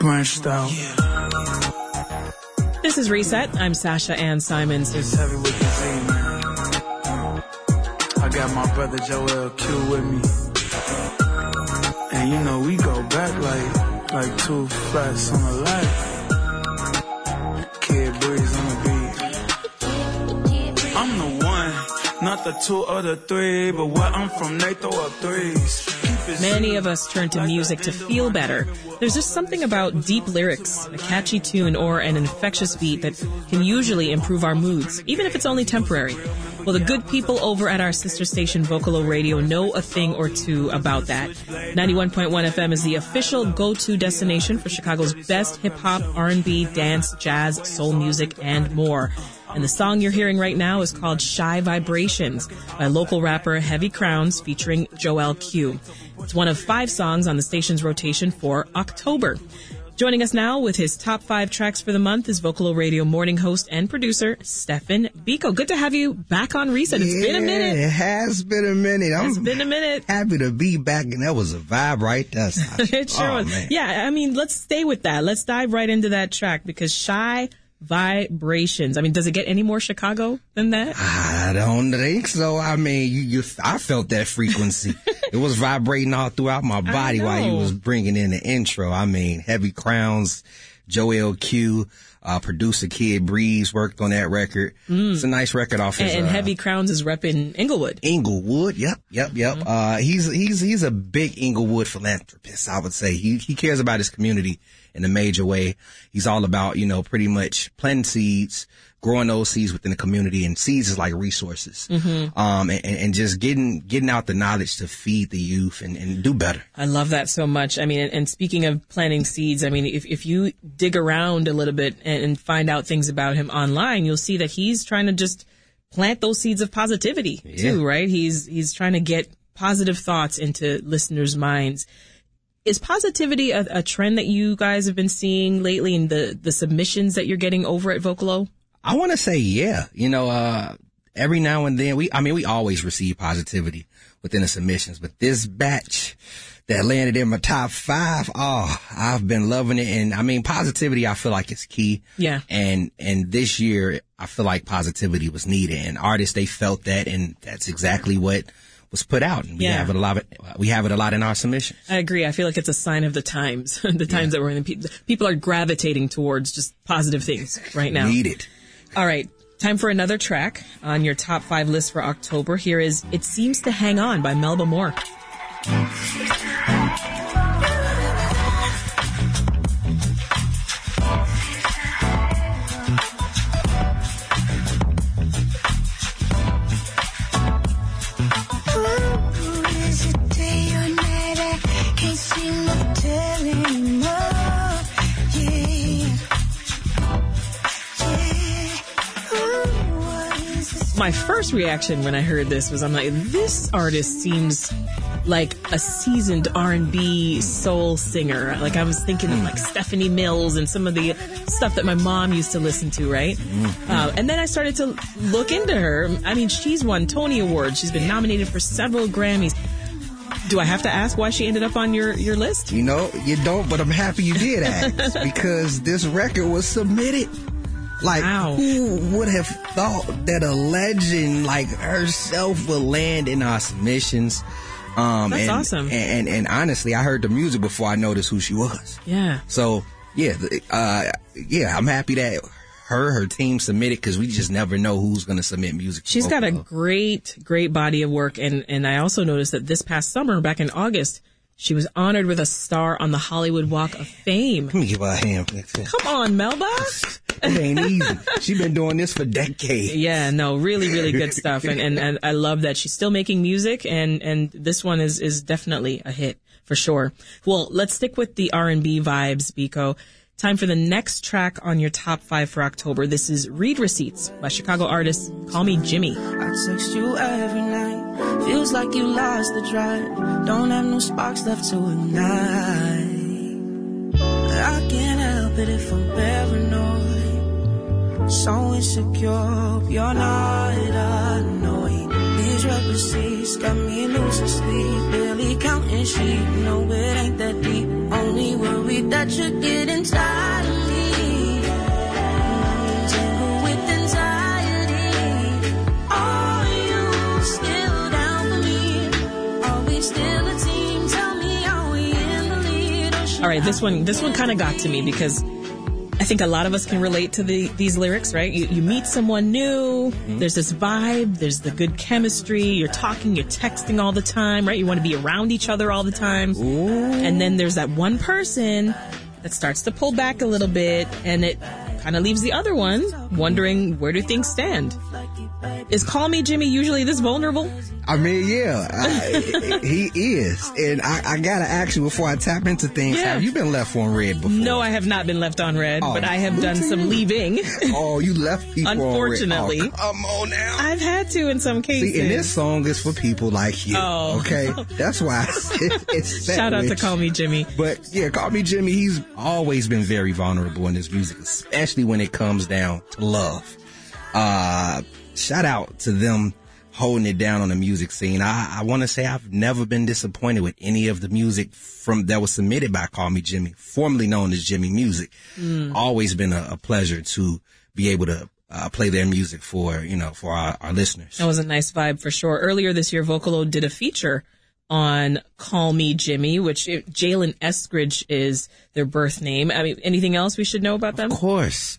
Branched out. This is Reset. I'm Sasha Ann Simons. It's heavy with the man. I got my brother Joel Q with me. And you know, we go back like like two flats on the light. The two or the three, but where I'm from, they throw up threes. Many of us turn to music to feel better. There's just something about deep lyrics, a catchy tune, or an infectious beat that can usually improve our moods, even if it's only temporary. Well, the good people over at our sister station Vocalo Radio know a thing or two about that. 91.1 FM is the official go-to destination for Chicago's best hip hop, R&B, dance, jazz, soul music, and more. And the song you're hearing right now is called Shy Vibrations by local rapper Heavy Crowns featuring Joel Q. It's one of five songs on the station's rotation for October. Joining us now with his top five tracks for the month is Vocalo Radio morning host and producer Stefan Bekoe. Good to have you back on Reset. It's been a minute. It has been a minute. I'm It's been a minute. happy to be back, and that was a vibe right there. Sasha. It sure oh, was. Man. Yeah, I mean, let's stay with that. Let's dive right into that track because Shy Vibrations. I mean, does it get any more Chicago than that? I don't think so. I mean, you, you I felt that frequency. it was vibrating all throughout my body while you was bringing in the intro. I mean, Heavy Crowns, Joel Q, uh, producer Kid Breeze worked on that record. It's a nice record off And, his, and uh, Heavy Crowns is repping Englewood. Englewood. Yep, yep, yep. Uh, he's he's he's a big Englewood philanthropist. I would say he he cares about his community in a major way. He's all about you know pretty much planting seeds, growing those seeds within the community, and seeds is like resources. Um, and, and and just getting getting out the knowledge to feed the youth and, and do better. I love that so much. I mean, and, and speaking of planting seeds, I mean, if, if you dig around a little bit and, and find out things about him online, you'll see that he's trying to just plant those seeds of positivity too, right? He's, he's trying to get positive thoughts into listeners' minds. Is positivity a, a trend that you guys have been seeing lately in the, the submissions that you're getting over at Vocalo? I want to say, yeah, you know, uh, every now and then we, I mean, we always receive positivity within the submissions, but this batch that landed in my top five, oh, I've been loving it. And I mean, positivity, I feel like is key. Yeah. And, and this year, I feel like positivity was needed and artists, they felt that and that's exactly what was put out. And we Yeah. have it a lot, we have it a lot in our submissions. I agree. I feel like it's a sign of the times, the times that we're in. Pe- People are gravitating towards just positive things right now. Needed. All right. Time for another track on your top five list for October. Here is It Seems to Hang On by Melba Moore. My first reaction when I heard this was I'm like, this artist seems like a seasoned R&B soul singer. Like I was thinking of like Stephanie Mills and some of the stuff that my mom used to listen to, right? Uh, and then I started to look into her. I mean, she's won Tony Awards. She's been nominated for several Grammys. Do I have to ask why she ended up on your, your list? You know, you don't, but I'm happy you did ask because this record was submitted. Like, Wow. who would have thought that a legend like herself would land in our submissions? Um, That's and, awesome. And, and and honestly, I heard the music before I noticed who she was. Yeah. So yeah, uh, yeah, I'm happy that her her team submitted because we just never know who's going to submit music. She's got a great, great body of work, and and I also noticed that this past summer, back in August, she was honored with a star on the Hollywood Walk of Fame. Let me give her a hand. Come on, Melba. It ain't easy. She's been doing this for decades. Yeah, no, really, really good stuff, and, and and I love that she's still making music, and and this one is is definitely a hit for sure. Well, let's stick with the R and B vibes, Bekoe. Time for the next track on your top five for October. This is "Read Receipts" by Chicago artist Call Me Jimmy. I text you every night. Feels like you lost the drive. Don't have no sparks left to ignite. I can't help it if I'm paranoid. So insecure, you're not overseas. Got me losing sleep, barely counting sheep. No, it ain't that deep. Worried that you're getting tired of me. Tangled with anxiety. Are you still down for me? Are we still a team? Tell me, are we in the lead? All right, this one this one kind of got to me because I think a lot of us can relate to the these lyrics, right? You, you meet someone new, mm-hmm. there's this vibe, there's the good chemistry, you're talking, you're texting all the time, right? You want to be around each other all the time. And then there's that one person that starts to pull back a little bit and it kind of leaves the other one wondering where do things stand. Is Call Me Jimmy usually this vulnerable? I mean, yeah, I, he is. And I, I gotta ask you before I tap into things, Yeah. have you been left on read before? No, I have not been left on read, Oh, but I have done some leaving. Oh, you left people on read. Unfortunately. Oh, come on now. I've had to in some cases. See, and this song is for people like you. Oh. Okay, that's why it's Shout out to Call. Me Jimmy. But yeah, call me Jimmy. He's always been very vulnerable in his music, especially when it comes down to love. Uh, shout out to them holding it down on the music scene. I, I want to say I've never been disappointed with any of the music from that was submitted by Call Me Jimmy, formerly known as Jimmy Music. Always been a, a pleasure to be able to uh, play their music for you know for our, our listeners. That was a nice vibe for sure. Earlier this year, Vocalo did a feature on Call Me Jimmy, which Jalen Eskridge is their birth name. I mean, anything else we should know about them? Of course.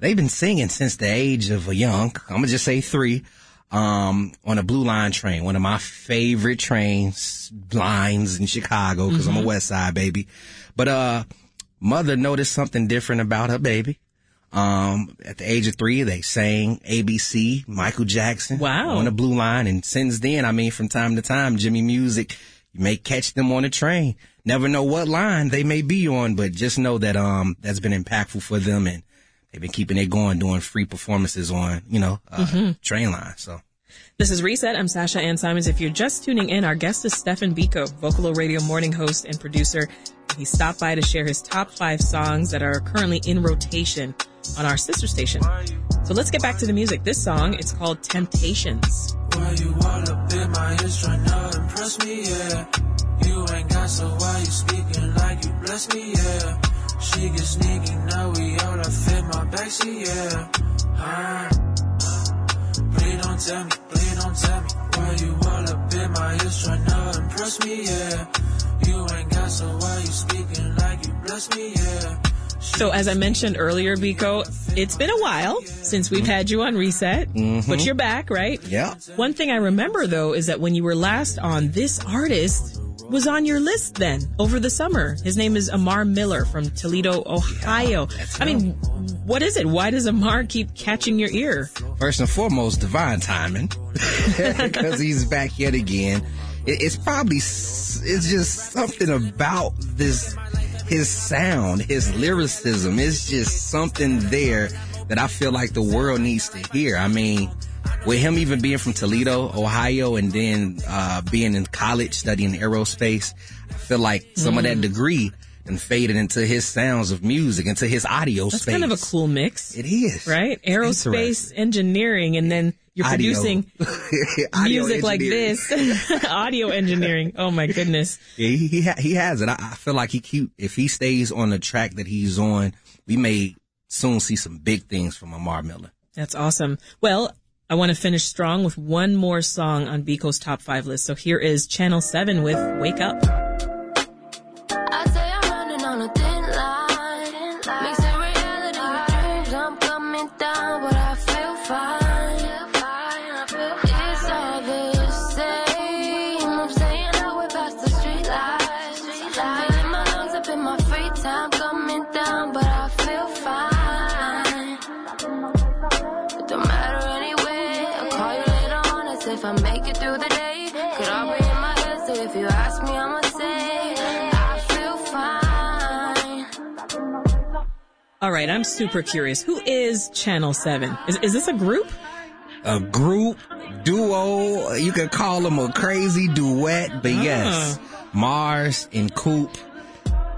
They've been singing since the age of a young, I'm gonna just say three, um, on a blue line train, one of my favorite trains, lines in Chicago, because I'm a West Side baby. But, uh, mother noticed something different about her baby. Um, at the age of three, they sang ABC, Michael Jackson. Wow. On the blue line. And since then, I mean, from time to time, Jimmy Music, you may catch them on a train. Never know what line they may be on, but just know that, um, that's been impactful for them and they've been keeping it going, doing free performances on, you know, uh, train line. So. This is Reset. I'm Sasha Ann Simons. If you're just tuning in, our guest is Stefan Bekoe, Vocalo Radio morning host and producer. He stopped by to share his top five songs that are currently in rotation on our sister station. So let's get back to the music. This song, it's called Temptations. Why you all up in my ears trying to impress me, yeah. You ain't got so why you speaking like you bless me, yeah. She get sneaky, now we all up in my backseat, yeah. Ah, please don't tell me, please don't tell me. Why you all up in my ears trying to impress me, yeah. You ain't got so why you speaking like you bless me, yeah. So as I mentioned earlier, Bekoe, it's been a while since we've had you on Reset, but you're back, right? Yeah. One thing I remember though is that when you were last on, this artist was on your list then over the summer. His name is Amar Miller from Toledo, Ohio. I mean, what is it? Why does Amar keep catching your ear? First and foremost, divine timing, because he's back yet again. It's probably it's just something about this his sound, his lyricism. It's just something there that I feel like the world needs to hear. I mean, with him even being from Toledo, Ohio, and then uh, being in college studying aerospace, I feel like some of that degree and faded into his sounds of music, into his audio That's space. kind of a cool mix, It is right? Aerospace engineering, and then you're Audio. producing music like this. Audio engineering. Oh my goodness. Yeah, he he, ha- he has it. I, I feel like he keep if he stays on the track that he's on, we may soon see some big things from Amar Miller. That's awesome. Well, I want to finish strong with one more song on Bekoe's top five list. So here is Channel 7 with Wake Up. If I make it through the day. Could all be in my head, so if you ask me, I'ma say I feel fine. All right, I'm super curious. Who is Channel 7? Is, is this a group? A group, duo, you could call them a crazy duet, but yes, Mars and Coop.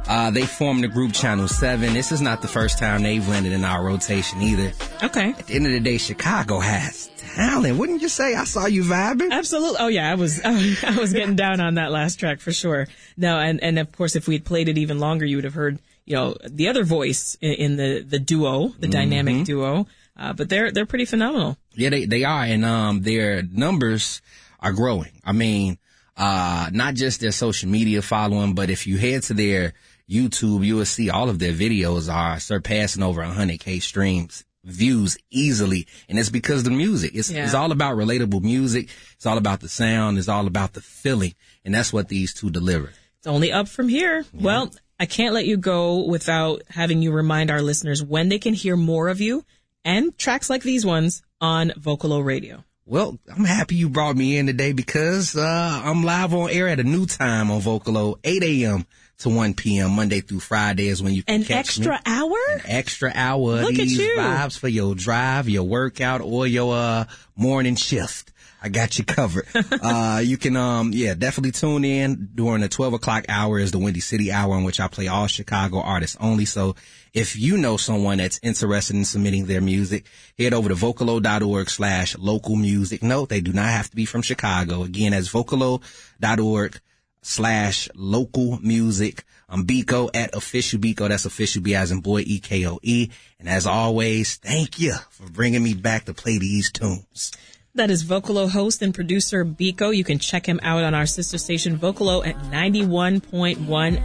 Uh, they formed the group Channel 7. This is not the first time they've landed in our rotation either. Okay. At the end of the day, Chicago has talent, wouldn't you say? I saw you vibing. Absolutely. Oh yeah, I was I was getting down on that last track for sure. No, and and of course, if we had played it even longer, you would have heard you know the other voice in, in the the duo, the dynamic duo. Uh, but they're they're pretty phenomenal. Yeah, they they are, and um, their numbers are growing. I mean, uh, not just their social media following, but if you head to their YouTube, you will see all of their videos are surpassing over 100k streams views easily, and it's because of the music. It's Yeah. it's all about relatable music. It's all about the sound. It's all about the feeling, and that's what these two deliver. It's only up from here. Well, I can't let you go without having you remind our listeners when they can hear more of you and tracks like these ones on Vocalo Radio. Well, I'm happy you brought me in today because uh, I'm live on air at a new time on Vocalo, 8 a.m. to 1 p.m. Monday through Friday is when you can An catch me. extra hour? extra hour Look at you. vibes for your drive, your workout, or your uh, morning shift. I got you covered. uh, you can, um, yeah, definitely tune in during the 12 o'clock hour is the Windy City hour in which I play all Chicago artists only. So if you know someone that's interested in submitting their music, head over to vocalo.org slash local music. No, they do not have to be from Chicago. Again, that's vocalo.org slash local music. I'm Bekoe at official Bekoe. That's official B as in boy E K O E. And as always, thank you for bringing me back to play these tunes. That is Vocalo host and producer Bekoe. You can check him out on our sister station Vocalo at 91.1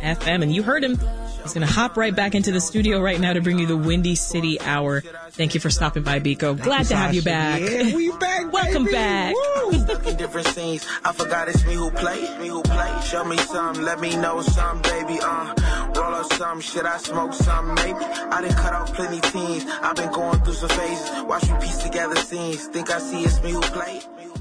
FM. And you heard him. He's going to hop right back into the studio right now to bring you the Windy City Hour. Thank you for stopping by, Bekoe. Glad to have you back. Yeah, we back. Welcome baby. back. Woo. Stuck in different scenes. I forgot it's me who play, me who play. Show me some, let me know some, baby. Uh, roll up some, shit, I smoke some, maybe. I done cut off plenty teens. I've been going through some phases. Watch me piece together scenes. Think I see it's me who play, me who play.